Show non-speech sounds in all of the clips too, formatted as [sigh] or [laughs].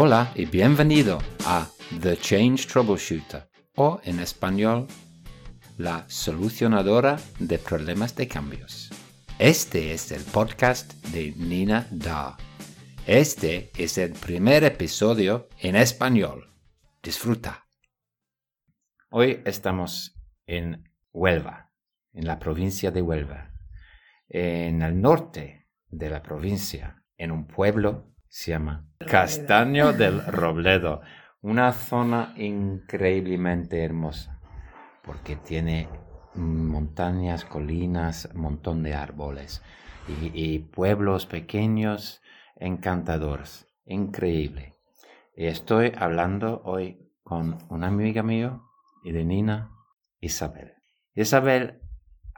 Hola y bienvenido a The Change Troubleshooter o en español, la solucionadora de problemas de cambios. Este es el podcast de Nina Da. Este es el primer episodio en español. Disfruta. Hoy estamos en Huelva, en la provincia de Huelva, en el norte de la provincia, en un pueblo se llama Castaño del Robledo, una zona increíblemente hermosa, porque tiene montañas, colinas, montón de árboles y, pueblos pequeños encantadores, increíble. Y estoy hablando hoy con una amiga mía y de Nina, Isabel. Isabel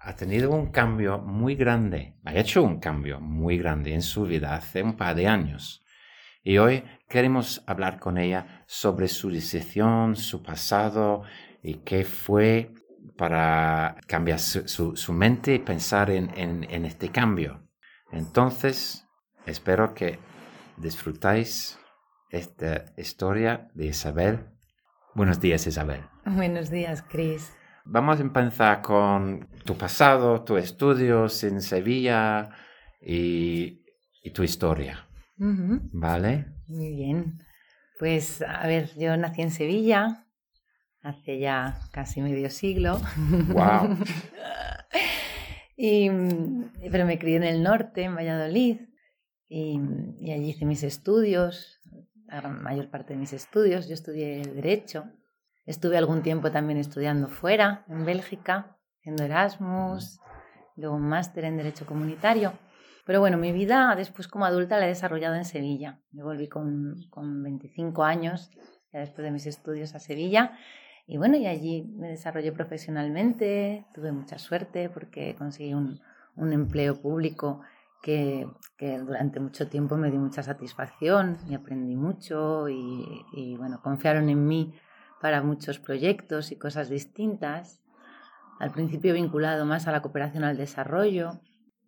ha tenido un cambio muy grande, ha hecho un cambio muy grande en su vida hace un par de años. Y hoy queremos hablar con ella sobre su decisión, su pasado y qué fue para cambiar su, mente y pensar en, en, este cambio. Entonces, espero que disfrutáis esta historia de Isabel. Buenos días, Isabel. Buenos días, Chris. Vamos a empezar con tu pasado, tus estudios en Sevilla y, y tu historia. ¿Vale? Muy bien. Pues a ver, yo nací en Sevilla hace ya casi medio siglo. ¡Wow! [laughs] y, pero me crié en el norte, en Valladolid, y, y, allí hice mis estudios, la mayor parte de mis estudios. Yo estudié Derecho. Estuve algún tiempo también estudiando fuera, en Bélgica, haciendo Erasmus, luego un máster en Derecho Comunitario. Pero bueno, mi vida después como adulta la he desarrollado en Sevilla. Me volví con, con 25 años, ya después de mis estudios a Sevilla. Y bueno, y allí me desarrollé profesionalmente, tuve mucha suerte porque conseguí un, un empleo público que, que, durante mucho tiempo me dio mucha satisfacción y aprendí mucho y, y, bueno, confiaron en mí para muchos proyectos y cosas distintas. Al principio vinculado más a la cooperación al desarrollo,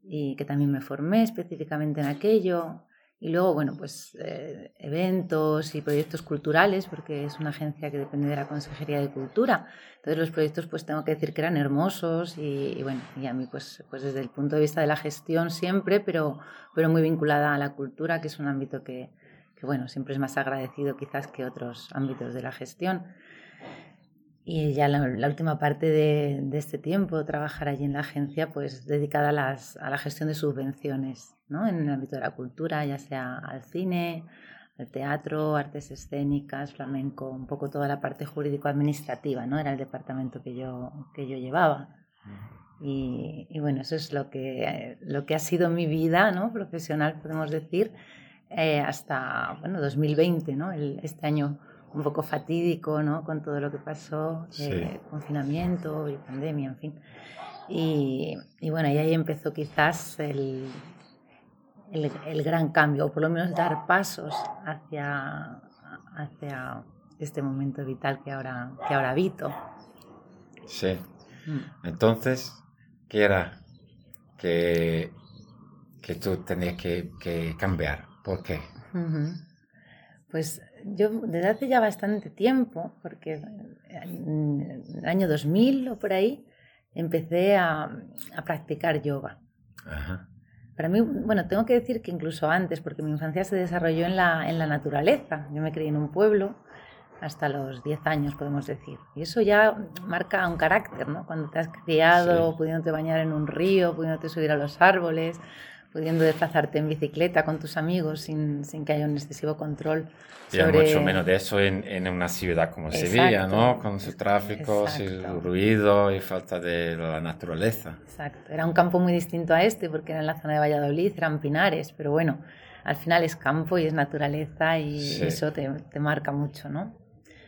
y que también me formé específicamente en aquello. Y luego, bueno, pues eh, eventos y proyectos culturales, porque es una agencia que depende de la Consejería de Cultura. Entonces los proyectos, pues tengo que decir que eran hermosos y, bueno, y a mí, pues, pues desde el punto de vista de la gestión siempre, pero, pero muy vinculada a la cultura, que es un ámbito que, que, bueno, siempre es más agradecido quizás que otros ámbitos de la gestión. Y ya la, última parte de, de, este tiempo, trabajar allí en la agencia, pues dedicada a, las, a la gestión de subvenciones, ¿no? En el ámbito de la cultura, ya sea al cine, al teatro, artes escénicas, flamenco, un poco toda la parte jurídico-administrativa, ¿no? Era el departamento que yo, que yo llevaba. Y, y, bueno, eso es lo que, lo que ha sido mi vida, ¿no? Profesional, podemos decir, eh, hasta, bueno, 2020, ¿no? El, este año un poco fatídico, ¿no? Con todo lo que pasó, eh, confinamiento y pandemia, en fin. Y, y, bueno, y ahí empezó quizás el, el, el, gran cambio, o por lo menos dar pasos hacia, hacia este momento vital que ahora, que ahora habito. Sí. Mm. Entonces, ¿qué era que, que tú tenías que, que cambiar? ¿Por qué? Pues yo desde hace ya bastante tiempo, porque en el año 2000 o por ahí, empecé a, a practicar yoga. Para mí, bueno, tengo que decir que incluso antes, porque mi infancia se desarrolló en la, en la naturaleza. Yo me crié en un pueblo hasta los 10 años, podemos decir. Y eso ya marca un carácter, ¿no? Cuando te has criado, pudiéndote bañar en un río, pudiéndote subir a los árboles, pudiendo desplazarte en bicicleta con tus amigos sin, sin que haya un excesivo control. Sobre... Y mucho menos de eso en, en una ciudad como Sevilla, ¿no? Con su tráfico, su ruido y falta de la naturaleza. Exacto. Era un campo muy distinto a este porque era en la zona de Valladolid, eran pinares, pero bueno, al final es campo y es naturaleza y eso te, te marca mucho, ¿no?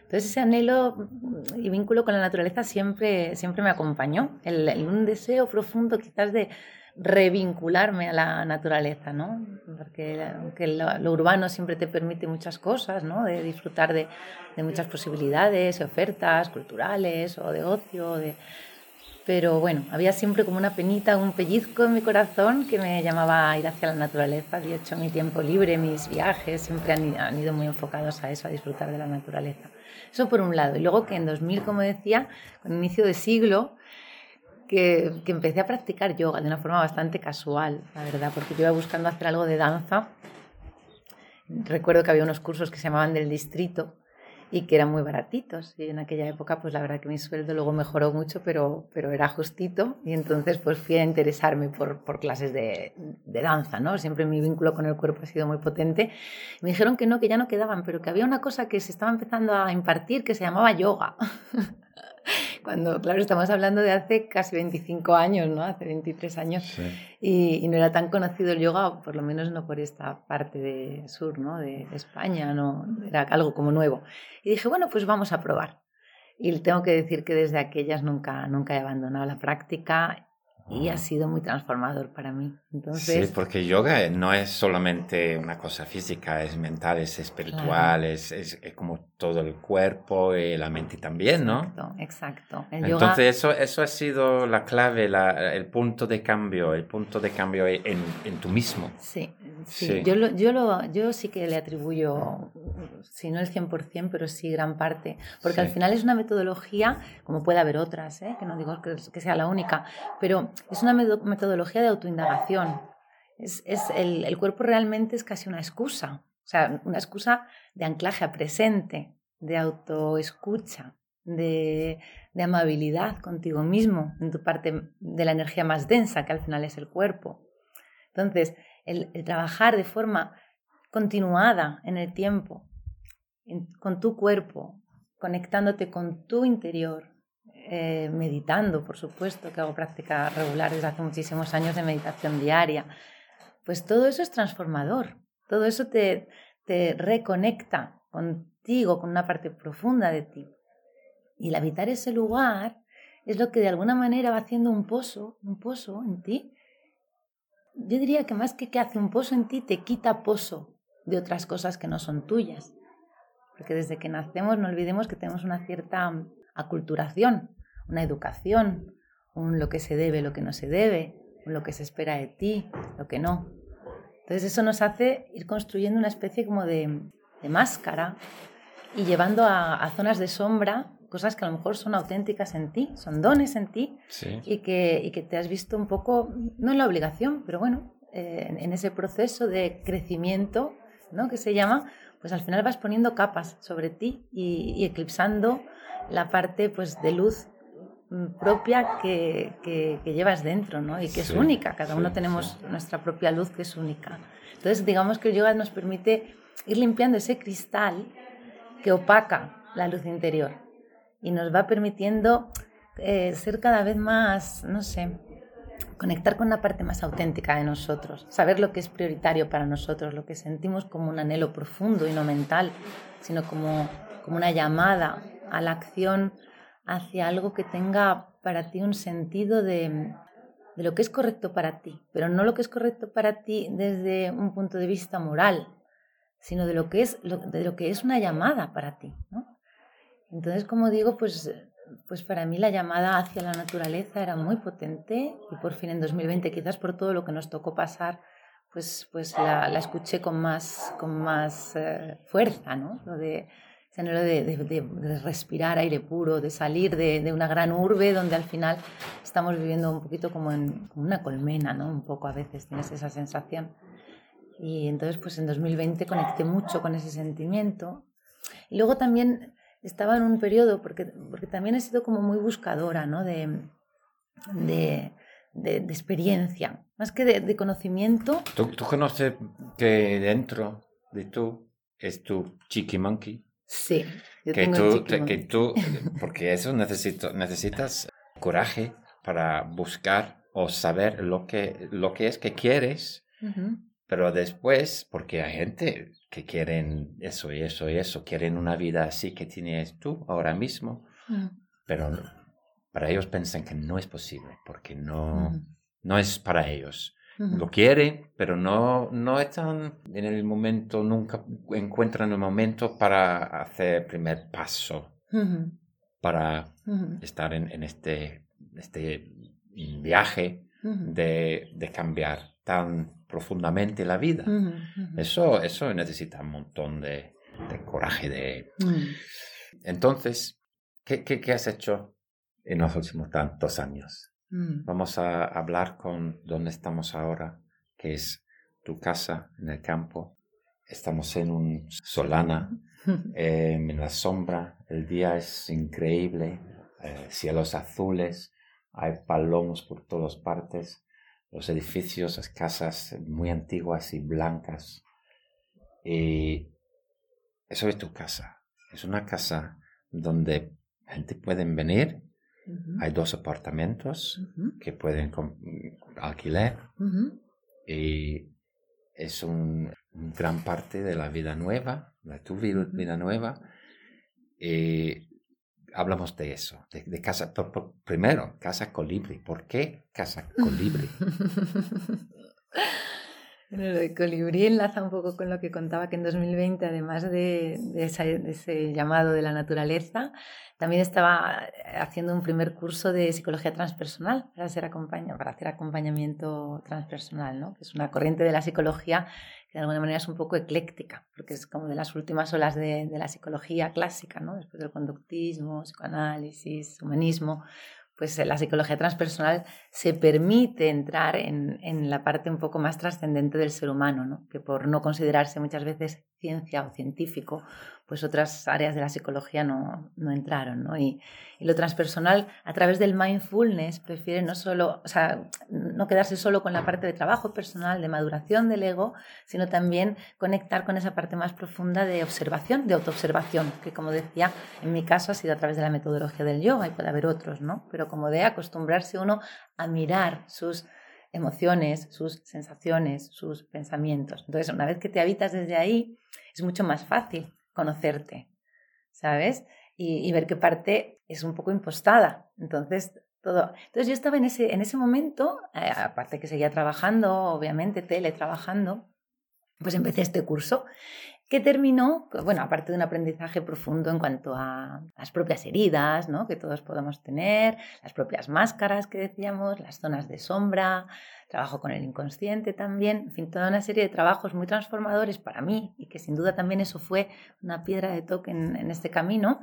Entonces ese anhelo y vínculo con la naturaleza siempre, siempre me acompañó. El, el, un deseo profundo quizás de revincularme a la naturaleza, ¿no? Porque aunque lo, urbano siempre te permite muchas cosas, ¿no? De disfrutar de, de muchas posibilidades y ofertas culturales o de ocio, de... Pero bueno, había siempre como una penita, un pellizco en mi corazón que me llamaba a ir hacia la naturaleza. De hecho, mi tiempo libre, mis viajes, siempre han, han ido muy enfocados a eso, a disfrutar de la naturaleza. Eso por un lado. Y luego que en 2000, como decía, con inicio de siglo, que, empecé a practicar yoga de una forma bastante casual, la verdad, porque yo iba buscando hacer algo de danza. Recuerdo que había unos cursos que se llamaban del distrito y que eran muy baratitos. Y en aquella época, pues la verdad que mi sueldo luego mejoró mucho, pero, pero era justito. Y entonces pues fui a interesarme por, por clases de, de, danza, ¿no? Siempre mi vínculo con el cuerpo ha sido muy potente. Me dijeron que no, que ya no quedaban, pero que había una cosa que se estaba empezando a impartir que se llamaba yoga. [laughs] cuando, claro, estamos hablando de hace casi 25 años, ¿no? Hace 23 años. Sí. Y, y, no era tan conocido el yoga, por lo menos no por esta parte de sur, ¿no? De, España, no, era algo como nuevo. Y dije, bueno, pues vamos a probar. Y tengo que decir que desde aquellas nunca, nunca he abandonado la práctica y ha sido muy transformador para mí. Entonces, sí, porque yoga no es solamente una cosa física, es mental, es espiritual, claro. es, es, es, como todo el cuerpo y la mente también, ¿no? Exacto, exacto. El Entonces yoga... eso, eso ha sido la clave, la, el punto de cambio, el punto de cambio en, en tú mismo. Sí, sí. sí. Yo, lo, yo, lo, yo sí que le atribuyo, si no el 100%, pero sí gran parte, porque sí. al final es una metodología, como puede haber otras, ¿eh? que no digo que, que sea la única, pero es una metodología de autoindagación. Es, es el, el, cuerpo realmente es casi una excusa, o sea, una excusa de anclaje a presente, de autoescucha, de, de amabilidad contigo mismo, en tu parte de la energía más densa, que al final es el cuerpo. Entonces, el, trabajar de forma continuada en el tiempo, con tu cuerpo, conectándote con tu interior, eh, meditando, por supuesto, que hago práctica regular desde hace muchísimos años de meditación diaria, pues todo eso es transformador, todo eso te, te reconecta contigo, con una parte profunda de ti. Y el habitar ese lugar es lo que de alguna manera va haciendo un pozo, un pozo en ti. Yo diría que más que que hace un pozo en ti, te quita pozo de otras cosas que no son tuyas. Porque desde que nacemos no olvidemos que tenemos una cierta aculturación, una educación, un lo que se debe, lo que no se debe, lo que se espera de ti, lo que no. Entonces eso nos hace ir construyendo una especie como de, máscara y llevando a, zonas de sombra cosas que a lo mejor son auténticas en ti, son dones en ti sí. y, que, y que te has visto un poco, no en la obligación, pero bueno, eh, en, ese proceso de crecimiento, ¿no? que se llama, pues al final vas poniendo capas sobre ti y, y eclipsando la parte pues, de luz propia que, que, que, llevas dentro, ¿no? Y que es única. Cada uno tenemos sí. nuestra propia luz que es única. Entonces, digamos que el yoga nos permite ir limpiando ese cristal que opaca la luz interior y nos va permitiendo eh, ser cada vez más, no sé, conectar con una parte más auténtica de nosotros, saber lo que es prioritario para nosotros, lo que sentimos como un anhelo profundo y no mental, sino como, como una llamada a la acción hacia algo que tenga para ti un sentido de, de, lo que es correcto para ti, pero no lo que es correcto para ti desde un punto de vista moral, sino de lo que es, de lo que es una llamada para ti. ¿no? Entonces, como digo, pues, pues para mí la llamada hacia la naturaleza era muy potente y por fin en 2020, quizás por todo lo que nos tocó pasar, pues, pues la, la escuché con más, con más eh, fuerza, ¿no? Lo de anhelo de, de, de, respirar aire puro, de salir de, de, una gran urbe donde al final estamos viviendo un poquito como en como una colmena, ¿no? Un poco a veces tienes esa sensación. Y entonces pues en 2020 conecté mucho con ese sentimiento. Y luego también estaba en un periodo, porque, porque también he sido como muy buscadora, ¿no? De, de, de, de experiencia, más que de, de conocimiento. ¿Tú, ¿Tú, conoces que dentro de tú es tu chiqui monkey? Sí, yo que, tengo tú, que tú, porque eso necesito, necesitas coraje para buscar o saber lo que, lo que es que quieres, uh -huh. Pero después, porque hay gente que quieren eso y eso y eso, quieren una vida así que tienes tú ahora mismo, -huh. pero para ellos piensan que no es posible, porque no, no es para ellos. Lo quiere, pero no, no están en el momento, nunca encuentran el momento para hacer el primer paso, para estar en, en, este este viaje de, de, cambiar tan profundamente la vida. Eso, eso necesita un montón de, de coraje. De... Mm. Entonces, ¿qué, ¿qué, qué, has hecho en los últimos tantos años? Mm. Vamos a hablar con dónde estamos ahora, que es tu casa en el campo. Estamos en un solana, [laughs] em, en la sombra. El día es increíble, eh, cielos azules, hay palomos por todas partes. Los edificios, las casas muy antiguas y blancas. Y eso es tu casa. Es una casa donde gente puede venir hay dos apartamentos que pueden alquilar y es un, gran parte de la vida nueva, de tu vida, nueva. Y hablamos de eso, de, casa. primero, casa colibri. ¿Por qué casa colibri? [laughs] el colibrí enlaza un poco con lo que contaba que en 2020, además de, ese llamado de la naturaleza, también estaba haciendo un primer curso de psicología transpersonal para, ser para hacer acompañamiento transpersonal, ¿no? que es una corriente de la psicología de alguna manera es un poco ecléctica, porque es como de las últimas olas de, de la psicología clásica, ¿no? después del conductismo, psicoanálisis, humanismo pues la psicología transpersonal se permite entrar en, en la parte un poco más trascendente del ser humano, ¿no? que por no considerarse muchas veces ciencia o científico, pues otras áreas de la psicología no, no entraron. ¿no? Y, y, lo transpersonal, a través del mindfulness, prefiere no, solo, no quedarse solo con la parte de trabajo personal, de maduración del ego, sino también conectar con esa parte más profunda de observación, de autoobservación, que como decía, en mi caso ha sido a través de la metodología del yoga y puede haber otros, ¿no? pero como de acostumbrarse uno a mirar sus emociones, sus sensaciones, sus pensamientos. Entonces, una vez que te habitas desde ahí, es mucho más fácil conocerte, ¿sabes? Y, ver qué parte es un poco impostada. Entonces, todo. Entonces, yo estaba en ese, en ese momento, eh, aparte que seguía trabajando, obviamente, teletrabajando, pues empecé este curso que terminó, bueno, aparte de un aprendizaje profundo en cuanto a las propias heridas, ¿no? que todos podemos tener, las propias máscaras que decíamos, las zonas de sombra, trabajo con el inconsciente también, en fin, toda una serie de trabajos muy transformadores para mí y que sin duda también eso fue una piedra de toque en este camino,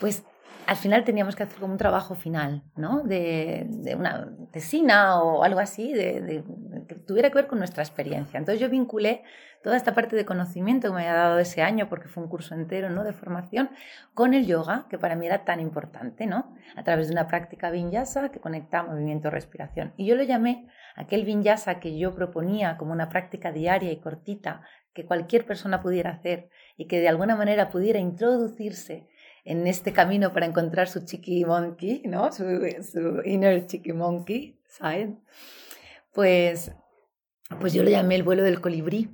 pues al final teníamos que hacer como un trabajo final, ¿no? De, de una tesina o algo así, de, que tuviera que ver con nuestra experiencia. Entonces yo vinculé toda esta parte de conocimiento que me había dado ese año, porque fue un curso entero, ¿no? De formación, con el yoga, que para mí era tan importante, ¿no? A través de una práctica vinyasa que conecta movimiento-respiración. Y yo lo llamé aquel vinyasa que yo proponía como una práctica diaria y cortita que cualquier persona pudiera hacer y que de alguna manera pudiera introducirse en este camino para encontrar su chiqui monkey, ¿no? Su, inner chiqui monkey side, pues, pues yo le llamé el vuelo del colibrí.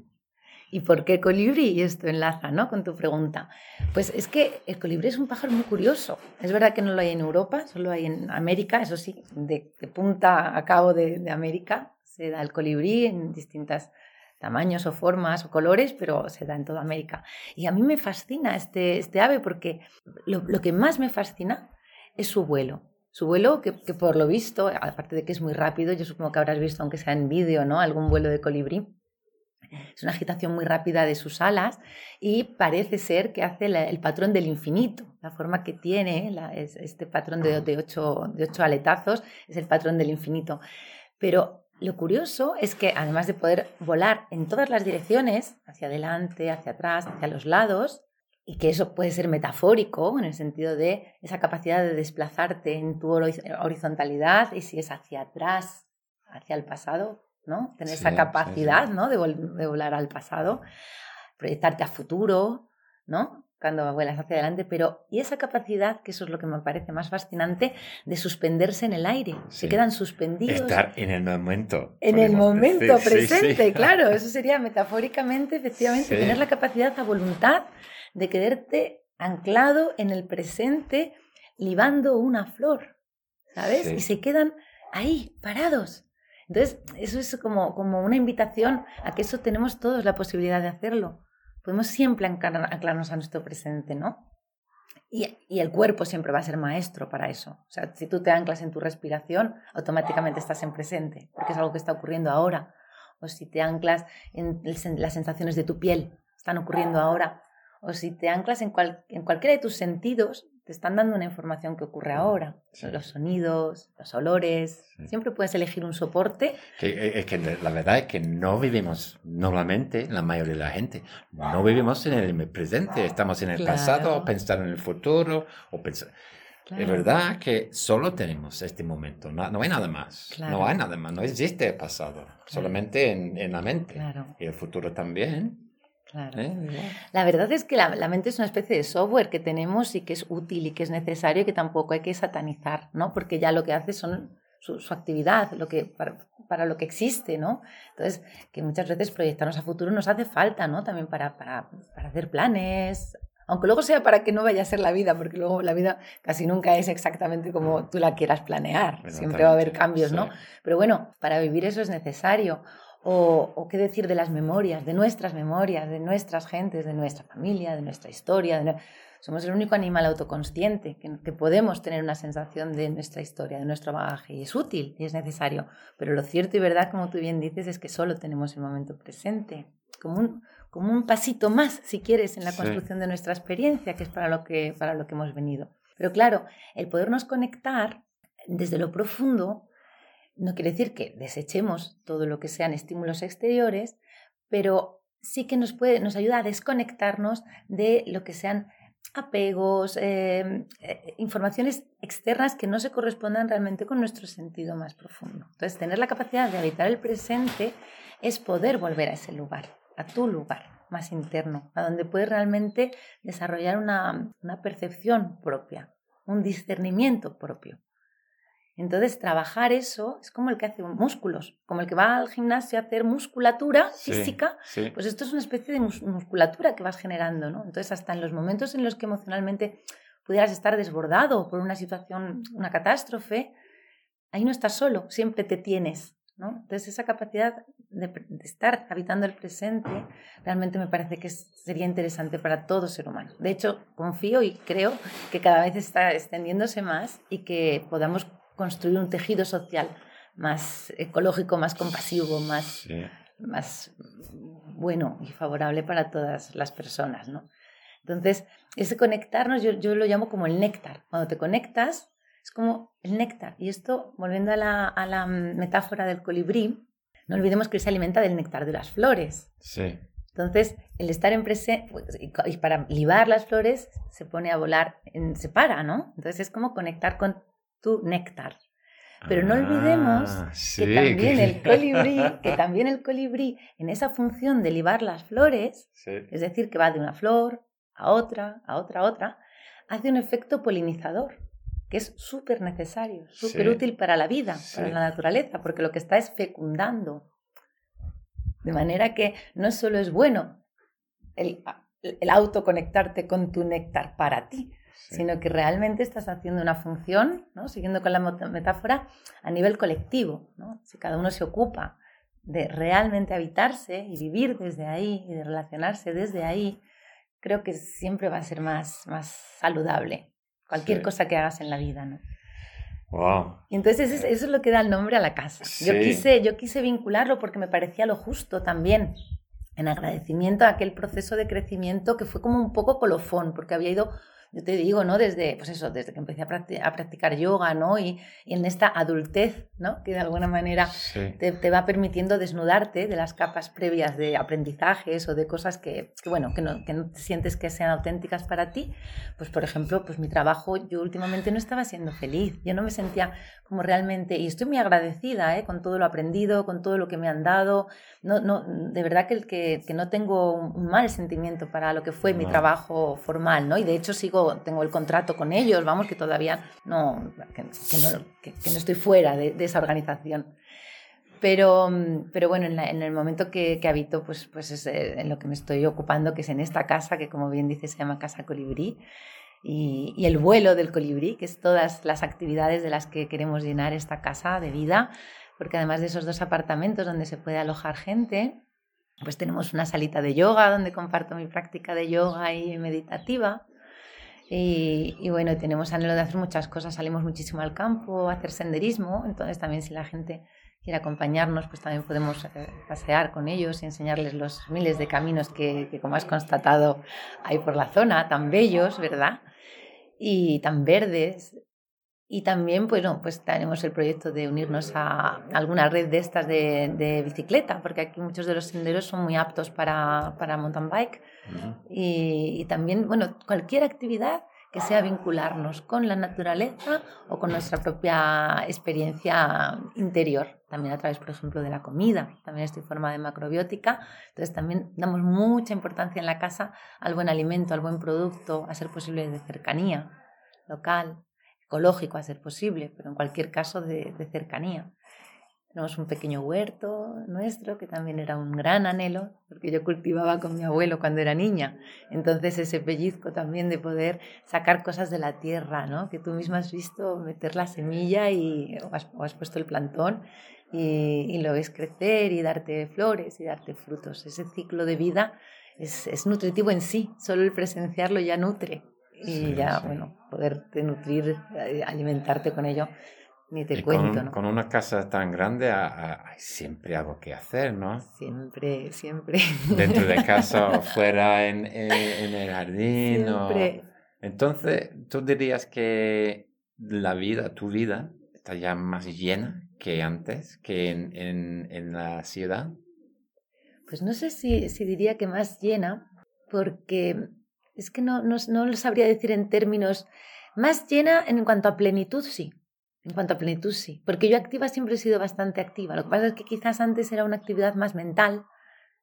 ¿Y por qué colibrí? Y esto enlaza ¿no? con tu pregunta. Pues es que el colibrí es un pájaro muy curioso. Es verdad que no lo hay en Europa, solo hay en América, eso sí, de, punta a cabo de América se da el colibrí en distintas tamaños o formas o colores, pero se da en toda América. Y a mí me fascina este, este ave porque lo, que más me fascina es su vuelo. Su vuelo, que, por lo visto, aparte de que es muy rápido, yo supongo que habrás visto, aunque sea en vídeo, ¿no? Algún vuelo de colibrí. Es una agitación muy rápida de sus alas y parece ser que hace el patrón del infinito. La forma que tiene este patrón de, de, ocho, de ocho aletazos es el patrón del infinito. Pero lo curioso es que además de poder volar en todas las direcciones, hacia adelante, hacia atrás, hacia los lados, y que eso puede ser metafórico en el sentido de esa capacidad de desplazarte en tu horizontalidad y si es hacia atrás, hacia el pasado, ¿no? Tener esa capacidad, ¿no? De, de, volar al pasado, proyectarte a futuro, ¿no? Cuando vuelas hacia adelante, pero y esa capacidad, que eso es lo que me parece más fascinante, de suspenderse en el aire. Se quedan suspendidos. Estar en el momento. En el momento presente, [laughs] claro. Eso sería metafóricamente, efectivamente, tener la capacidad, la voluntad de quedarte anclado en el presente, libando una flor, ¿sabes? Y se quedan ahí, parados. Entonces, eso es como, como una invitación a que eso tenemos todos la posibilidad de hacerlo podemos siempre anclarnos a nuestro presente, ¿no? Y, el cuerpo siempre va a ser maestro para eso. O sea, si tú te anclas en tu respiración, automáticamente estás en presente, porque es algo que está ocurriendo ahora. O si te anclas en las sensaciones de tu piel, están ocurriendo ahora. O si te anclas en, cual, en cualquiera de tus sentidos, te están dando una información que ocurre ahora. Los sonidos, los olores. Siempre puedes elegir un soporte. Que, eh, es que la verdad es que no vivimos normalmente, la mayoría de la gente, no vivimos en el presente. Estamos en el pasado, pensar en el futuro. O pensar... Es verdad que solo tenemos este momento, no, hay nada más. No hay nada más, no existe el pasado, solamente en, en, la mente. Y el futuro también. ¿Eh? La verdad es que la, mente es una especie de software que tenemos y que es útil y que es necesario y que tampoco hay que satanizar, ¿no? Porque ya lo que hace son su, actividad, lo que, para, lo que existe, ¿no? Entonces, que muchas veces proyectarnos a futuro nos hace falta, ¿no? También para, para, para hacer planes, aunque luego sea para que no vaya a ser la vida, porque luego la vida casi nunca es exactamente como tú la quieras planear, siempre va a haber cambios, ¿no? Pero bueno, para vivir eso es necesario. O, qué decir de las memorias, de nuestras memorias, de nuestras gentes, de nuestra familia, de nuestra historia. Somos el único animal autoconsciente que, que, podemos tener una sensación de nuestra historia, de nuestro bagaje, y es útil y es necesario. Pero lo cierto y verdad, como tú bien dices, es que solo tenemos el momento presente, como un, como un pasito más, si quieres, en la construcción de nuestra experiencia, que es para lo que, para lo que hemos venido. Pero claro, el podernos conectar desde lo profundo no quiere decir que desechemos todo lo que sean estímulos exteriores, pero sí que nos, puede, nos ayuda a desconectarnos de lo que sean apegos, em, eh, informaciones externas que no se correspondan realmente con nuestro sentido más profundo. Entonces, tener la capacidad de habitar el presente es poder volver a ese lugar, a tu lugar más interno, a donde puedes realmente desarrollar una percepción propia, un discernimiento propio. Entonces, trabajar eso es como el que hace músculos, como el que va al gimnasio a hacer musculatura física, pues esto es una especie de musculatura que vas generando, ¿no? Entonces, hasta en los momentos en los que emocionalmente pudieras estar desbordado por una situación, una catástrofe, ahí no estás solo, siempre te tienes, ¿no? Entonces, esa capacidad de, estar habitando el presente realmente me parece que sería interesante para todo ser humano. De hecho, confío y creo que cada vez está extendiéndose más y que podamos construir un tejido social más ecológico, más compasivo, más, más bueno y favorable para todas las personas. ¿no? Entonces, ese conectarnos yo, yo, lo llamo como el néctar. Cuando te conectas, es como el néctar. Y esto, volviendo a la, a la metáfora del colibrí, no olvidemos que se alimenta del néctar de las flores. Sí. Entonces, el estar en presente, pues, y para libar las flores, se pone a volar, en, se para, ¿no? Entonces es como conectar con tu néctar. Pero no olvidemos ah, que también el colibrí, [laughs] que también el colibrí, en esa función de libar las flores, es decir, que va de una flor a otra, a otra, a otra, hace un efecto polinizador, que es súper necesario, súper útil para la vida, para la naturaleza, porque lo que está es fecundando. De manera que no solo es bueno el, el autoconectarte con tu néctar para ti, sino que realmente estás haciendo una función, ¿no? siguiendo con la metáfora, a nivel colectivo. ¿no? Si cada uno se ocupa de realmente habitarse y vivir desde ahí y de relacionarse desde ahí, creo que siempre va a ser más, más saludable cualquier cosa que hagas en la vida. ¿no? Wow. Y entonces eso, es lo que da el nombre a la casa. Yo, quise, yo quise vincularlo porque me parecía lo justo también en agradecimiento a aquel proceso de crecimiento que fue como un poco colofón, porque había ido yo te digo, ¿no? Desde, pues eso, desde que empecé a, practicar yoga, ¿no? Y, en esta adultez, ¿no? Que de alguna manera te, va permitiendo desnudarte de las capas previas de aprendizajes o de cosas que, bueno, que no, que no sientes que sean auténticas para ti. Pues, por ejemplo, pues mi trabajo, yo últimamente no estaba siendo feliz. Yo no me sentía como realmente, y estoy muy agradecida, ¿eh? Con todo lo aprendido, con todo lo que me han dado. No, no, de verdad que, que, que no tengo un mal sentimiento para lo que fue mi trabajo formal, ¿no? Y de hecho sigo tengo el contrato con ellos, vamos, que todavía no, que, no, estoy fuera de, esa organización. Pero, pero bueno, en, el momento que, habito, pues, pues es eh, en lo que me estoy ocupando, que es en esta casa, que como bien dice se llama Casa Colibrí, y, y, el vuelo del colibrí, que es todas las actividades de las que queremos llenar esta casa de vida, porque además de esos dos apartamentos donde se puede alojar gente, pues tenemos una salita de yoga donde comparto mi práctica de yoga y meditativa, Y, bueno, tenemos anhelo de hacer muchas cosas, salimos muchísimo al campo, hacer senderismo, entonces también si la gente quiere acompañarnos, pues también podemos eh, pasear con ellos y enseñarles los miles de caminos que, como has constatado, hay por la zona, tan bellos, ¿verdad? Y tan verdes. Y también, pues, pues tenemos el proyecto de unirnos a alguna red de estas de, de bicicleta, porque aquí muchos de los senderos son muy aptos para, para mountain bike. y, y, también, bueno, cualquier actividad que sea vincularnos con la naturaleza o con nuestra propia experiencia interior, también a través, por ejemplo, de la comida. También estoy formada de macrobiótica, entonces también damos mucha importancia en la casa al buen alimento, al buen producto, a ser posible de cercanía local, ecológico a ser posible, pero en cualquier caso de, cercanía. Tenemos un pequeño huerto nuestro que también era un gran anhelo, porque yo cultivaba con mi abuelo cuando era niña. Entonces ese pellizco también de poder sacar cosas de la tierra, ¿no? que tú misma has visto meter la semilla y, o, has, puesto el plantón y, lo ves crecer y darte flores y darte frutos. Ese ciclo de vida es nutritivo en sí, solo el presenciarlo ya nutre y ya, bueno, poderte nutrir, eh, alimentarte con ello ni te cuento, con, ¿no? Con una casa tan grande hay siempre algo que hacer, ¿no? Siempre, siempre. Dentro de [laughs] casa o fuera en, en, el jardín. Siempre. Entonces, ¿tú dirías que la vida, tu vida, está ya más llena que antes, que en, en, en la ciudad? Pues no sé si, si, diría que más llena, porque es que no, no, no lo sabría decir en términos... Más llena en cuanto a plenitud, sí. En cuanto a plenitud, sí. Porque yo activa siempre he sido bastante activa. Lo que pasa es que quizás antes era una actividad más mental,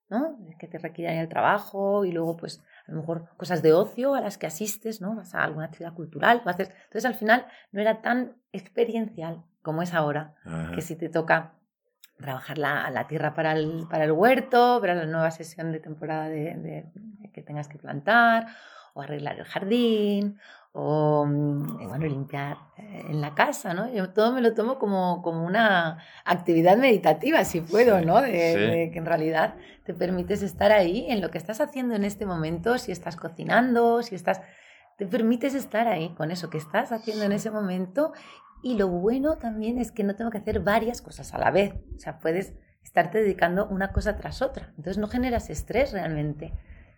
¿no? Que te requiere el trabajo y luego, pues, a lo mejor cosas de ocio a las que asistes, ¿no? Vas a alguna actividad cultural, haces... Entonces, al final, no era tan experiencial como es ahora, que si te toca trabajar la, la tierra para el, para el huerto, para la nueva sesión de temporada de, de, que tengas que plantar, o arreglar el jardín, o mm, bueno, limpiar eh, en la casa, ¿no? Yo todo me lo tomo como, como una actividad meditativa, si puedo, ¿no? De, que en realidad te permites estar ahí en lo que estás haciendo en este momento, si estás cocinando, si estás... Te permites estar ahí con eso que estás haciendo en ese momento y lo bueno también es que no tengo que hacer varias cosas a la vez, o sea, puedes estarte dedicando una cosa tras otra, entonces no generas estrés realmente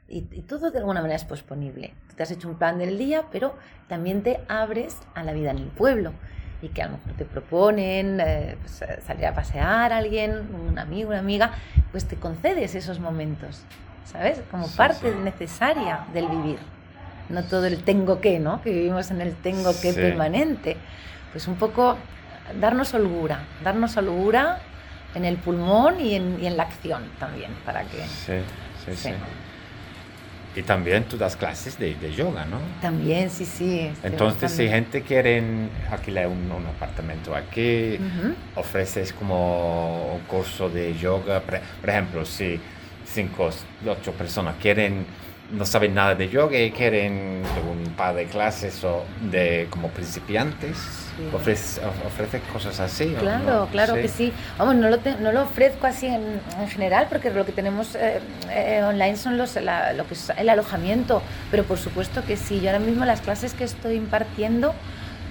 y, todo de alguna manera es posponible. te has hecho un plan del día, pero también te abres a la vida en el pueblo y que a lo mejor te proponen eh, pues, eh, salir a pasear a alguien, un amigo, una amiga, pues te concedes esos momentos, ¿sabes? Como parte necesaria del vivir. No todo el tengo que, ¿no? Que vivimos en el tengo que permanente. Pues un poco darnos holgura, darnos holgura en el pulmón y en, y en la acción también, para que... sí, sí. sí. Y también tú das clases de, de yoga, ¿no? También, sí, sí. Entonces, si gente quiere alquilar un, un apartamento aquí, ofreces como un curso de yoga. Por ejemplo, si cinco, ocho personas quieren no saben nada de yoga y quieren un par de clases o de como principiantes, ofrece, ofrece, cosas así. Claro, claro que sí. Vamos, no lo, no lo ofrezco así en, en, general porque lo que tenemos eh, eh, online son los, lo que es el alojamiento, pero por supuesto que sí. Yo ahora mismo las clases que estoy impartiendo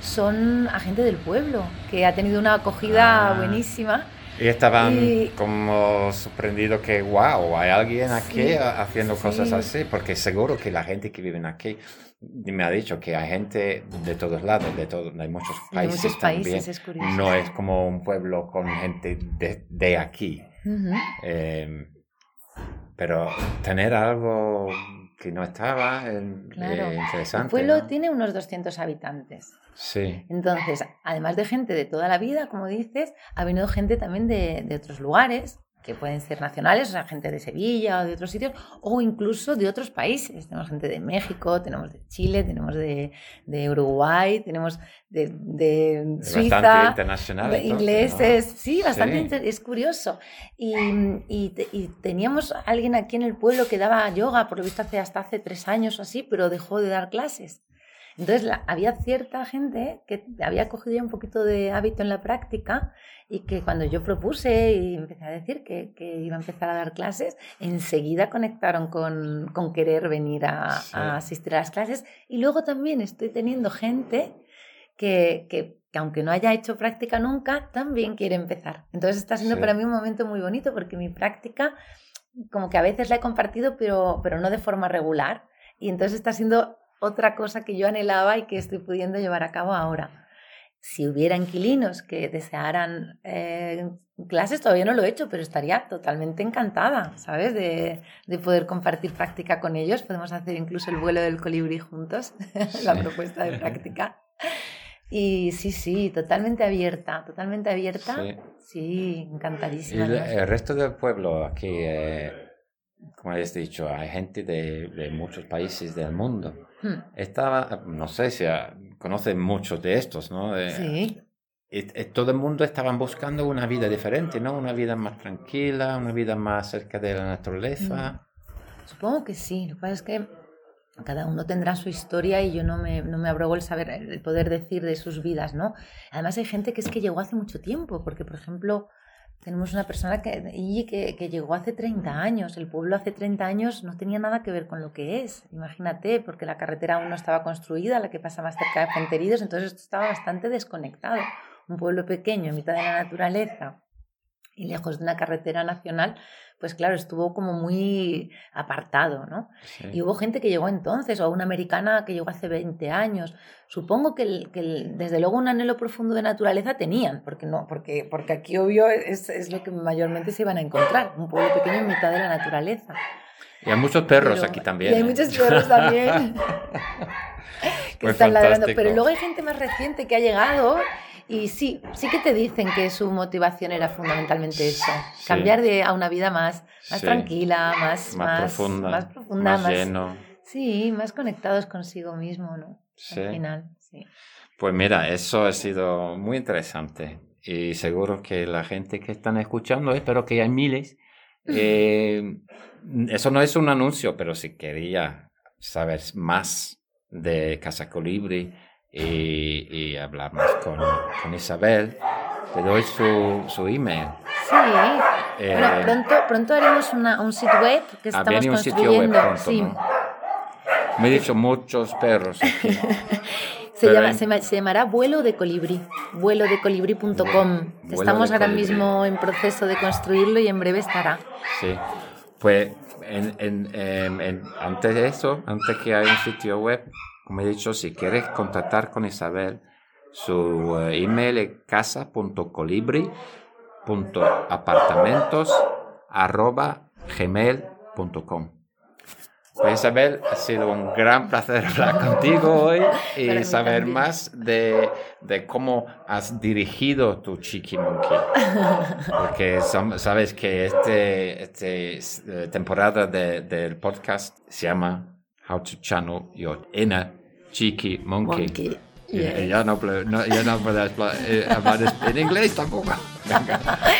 son a gente del pueblo, que ha tenido una acogida ah. buenísima y estaban como sorprendidos que, wow, hay alguien aquí haciendo cosas así, porque seguro que la gente que vive aquí me ha dicho que hay gente de todos lados, de, todo, hay muchos países, muchos países es no es como un pueblo con gente de, de aquí. Em, pero tener algo que no estaba eh, interesante. El pueblo tiene unos 200 habitantes. Sí. Entonces, además de gente de toda la vida, como dices, ha venido gente también de, de otros lugares, que pueden ser nacionales, o sea, gente de Sevilla o de otros sitios, o incluso de otros países. Tenemos gente de México, tenemos de Chile, tenemos de, de Uruguay, tenemos de, de Suiza, bastante internacional, de ingleses, sí, bastante, es curioso. Y, y, y, teníamos alguien aquí en el pueblo que daba yoga, por lo visto hace, hasta hace tres años o así, pero dejó de dar clases. Entonces había cierta gente que había cogido ya un poquito de hábito en la práctica y que cuando yo propuse y empecé a decir que, iba a empezar a dar clases, enseguida conectaron con, con querer venir a, a, asistir a las clases. Y luego también estoy teniendo gente que, que, aunque no haya hecho práctica nunca, también quiere empezar. Entonces está siendo para mí un momento muy bonito porque mi práctica como que a veces la he compartido, pero, pero no de forma regular. Y entonces está siendo otra cosa que yo anhelaba y que estoy pudiendo llevar a cabo ahora. Si hubiera inquilinos que desearan eh, clases, todavía no lo he hecho, pero estaría totalmente encantada, ¿sabes? De, de, poder compartir práctica con ellos. Podemos hacer incluso el vuelo del colibrí juntos, [laughs] la propuesta de [laughs] práctica. Y sí, sí, totalmente abierta, totalmente abierta. Sí, encantadísima. Y el, resto del pueblo aquí, eh, como has dicho, hay gente de, de muchos países del mundo. Hmm. Estaba, no sé si conocen muchos de estos, ¿no? Eh, sí. Y, todo el mundo estaban buscando una vida diferente, ¿no? Una vida más tranquila, una vida más cerca de la naturaleza. Hmm. Supongo que sí. Lo que pasa es que cada uno tendrá su historia y yo no me, no me abrogo el saber, el poder decir de sus vidas, ¿no? Además hay gente que es que llegó hace mucho tiempo, porque por ejemplo tenemos una persona que, que, que llegó hace 30 años, el pueblo hace 30 años no tenía nada que ver con lo que es, imagínate, porque la carretera aún no estaba construida, la que pasa más cerca de Fronteridos, entonces esto estaba bastante desconectado, un pueblo pequeño en mitad de la naturaleza y lejos de una carretera nacional, pues claro, estuvo como muy apartado, ¿no? Y hubo gente que llegó entonces, o una americana que llegó hace 20 años. Supongo que, desde luego un anhelo profundo de naturaleza tenían, porque, no, porque, porque aquí obvio es, es, lo que mayormente se iban a encontrar, un pueblo pequeño en mitad de la naturaleza. Y hay muchos perros aquí también. Y hay ¿eh? muchos perros también. [laughs] [laughs] que están ladrando. Pero luego hay gente más reciente que ha llegado y sí, sí que te dicen que su motivación era fundamentalmente eso, cambiar de, a una vida más, más tranquila, más, más, profunda, más, profunda, más, lleno. Sí, más conectados consigo mismo, ¿no? Al final, sí. Pues mira, eso ha sido muy interesante y seguro que la gente que están escuchando, espero que hay miles, [laughs] eh, eso no es un anuncio, pero si quería saber más de Casa Colibri, y, hablar más con, con, Isabel. Te doy su, su email. Sí. Eh, bueno, pronto, pronto haremos una, un sitio web que ah, estamos un construyendo. Sitio web pronto, sí. Me he dicho muchos perros aquí. [laughs] se, llama, se, se, llamará vuelo de colibrí, vuelodecolibrí.com. Estamos ahora mismo en proceso de construirlo y en breve estará. Sí, pues en, en, em, en, antes de eso, antes que haya un sitio web, como he dicho, si quieres contactar con Isabel, su eh, email es casa.colibri.apartamentos.gmail.com pues Isabel, ha sido un gran placer [laughs] hablar contigo hoy y saber más de, de, cómo has dirigido tu Chiqui Monkey. Porque sabes que esta este, temporada de, del podcast se llama How to Channel Your Inner Cheeky Monkey. monkey. Ya no, no, ya no puedo hablar en inglés tampoco.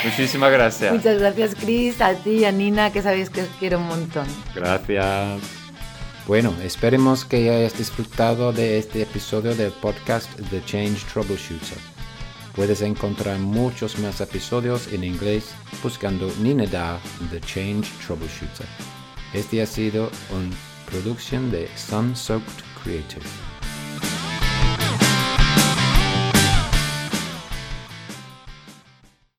Muchísimas gracias. Muchas gracias, Chris, a ti y a Nina, que sabéis que os quiero un montón. Gracias. Bueno, esperemos que hayas disfrutado de este episodio del podcast The Change Troubleshooter. Puedes encontrar muchos más episodios en inglés buscando Nina Da The Change Troubleshooter. Este ha sido un producción de Sun Soaked Creative.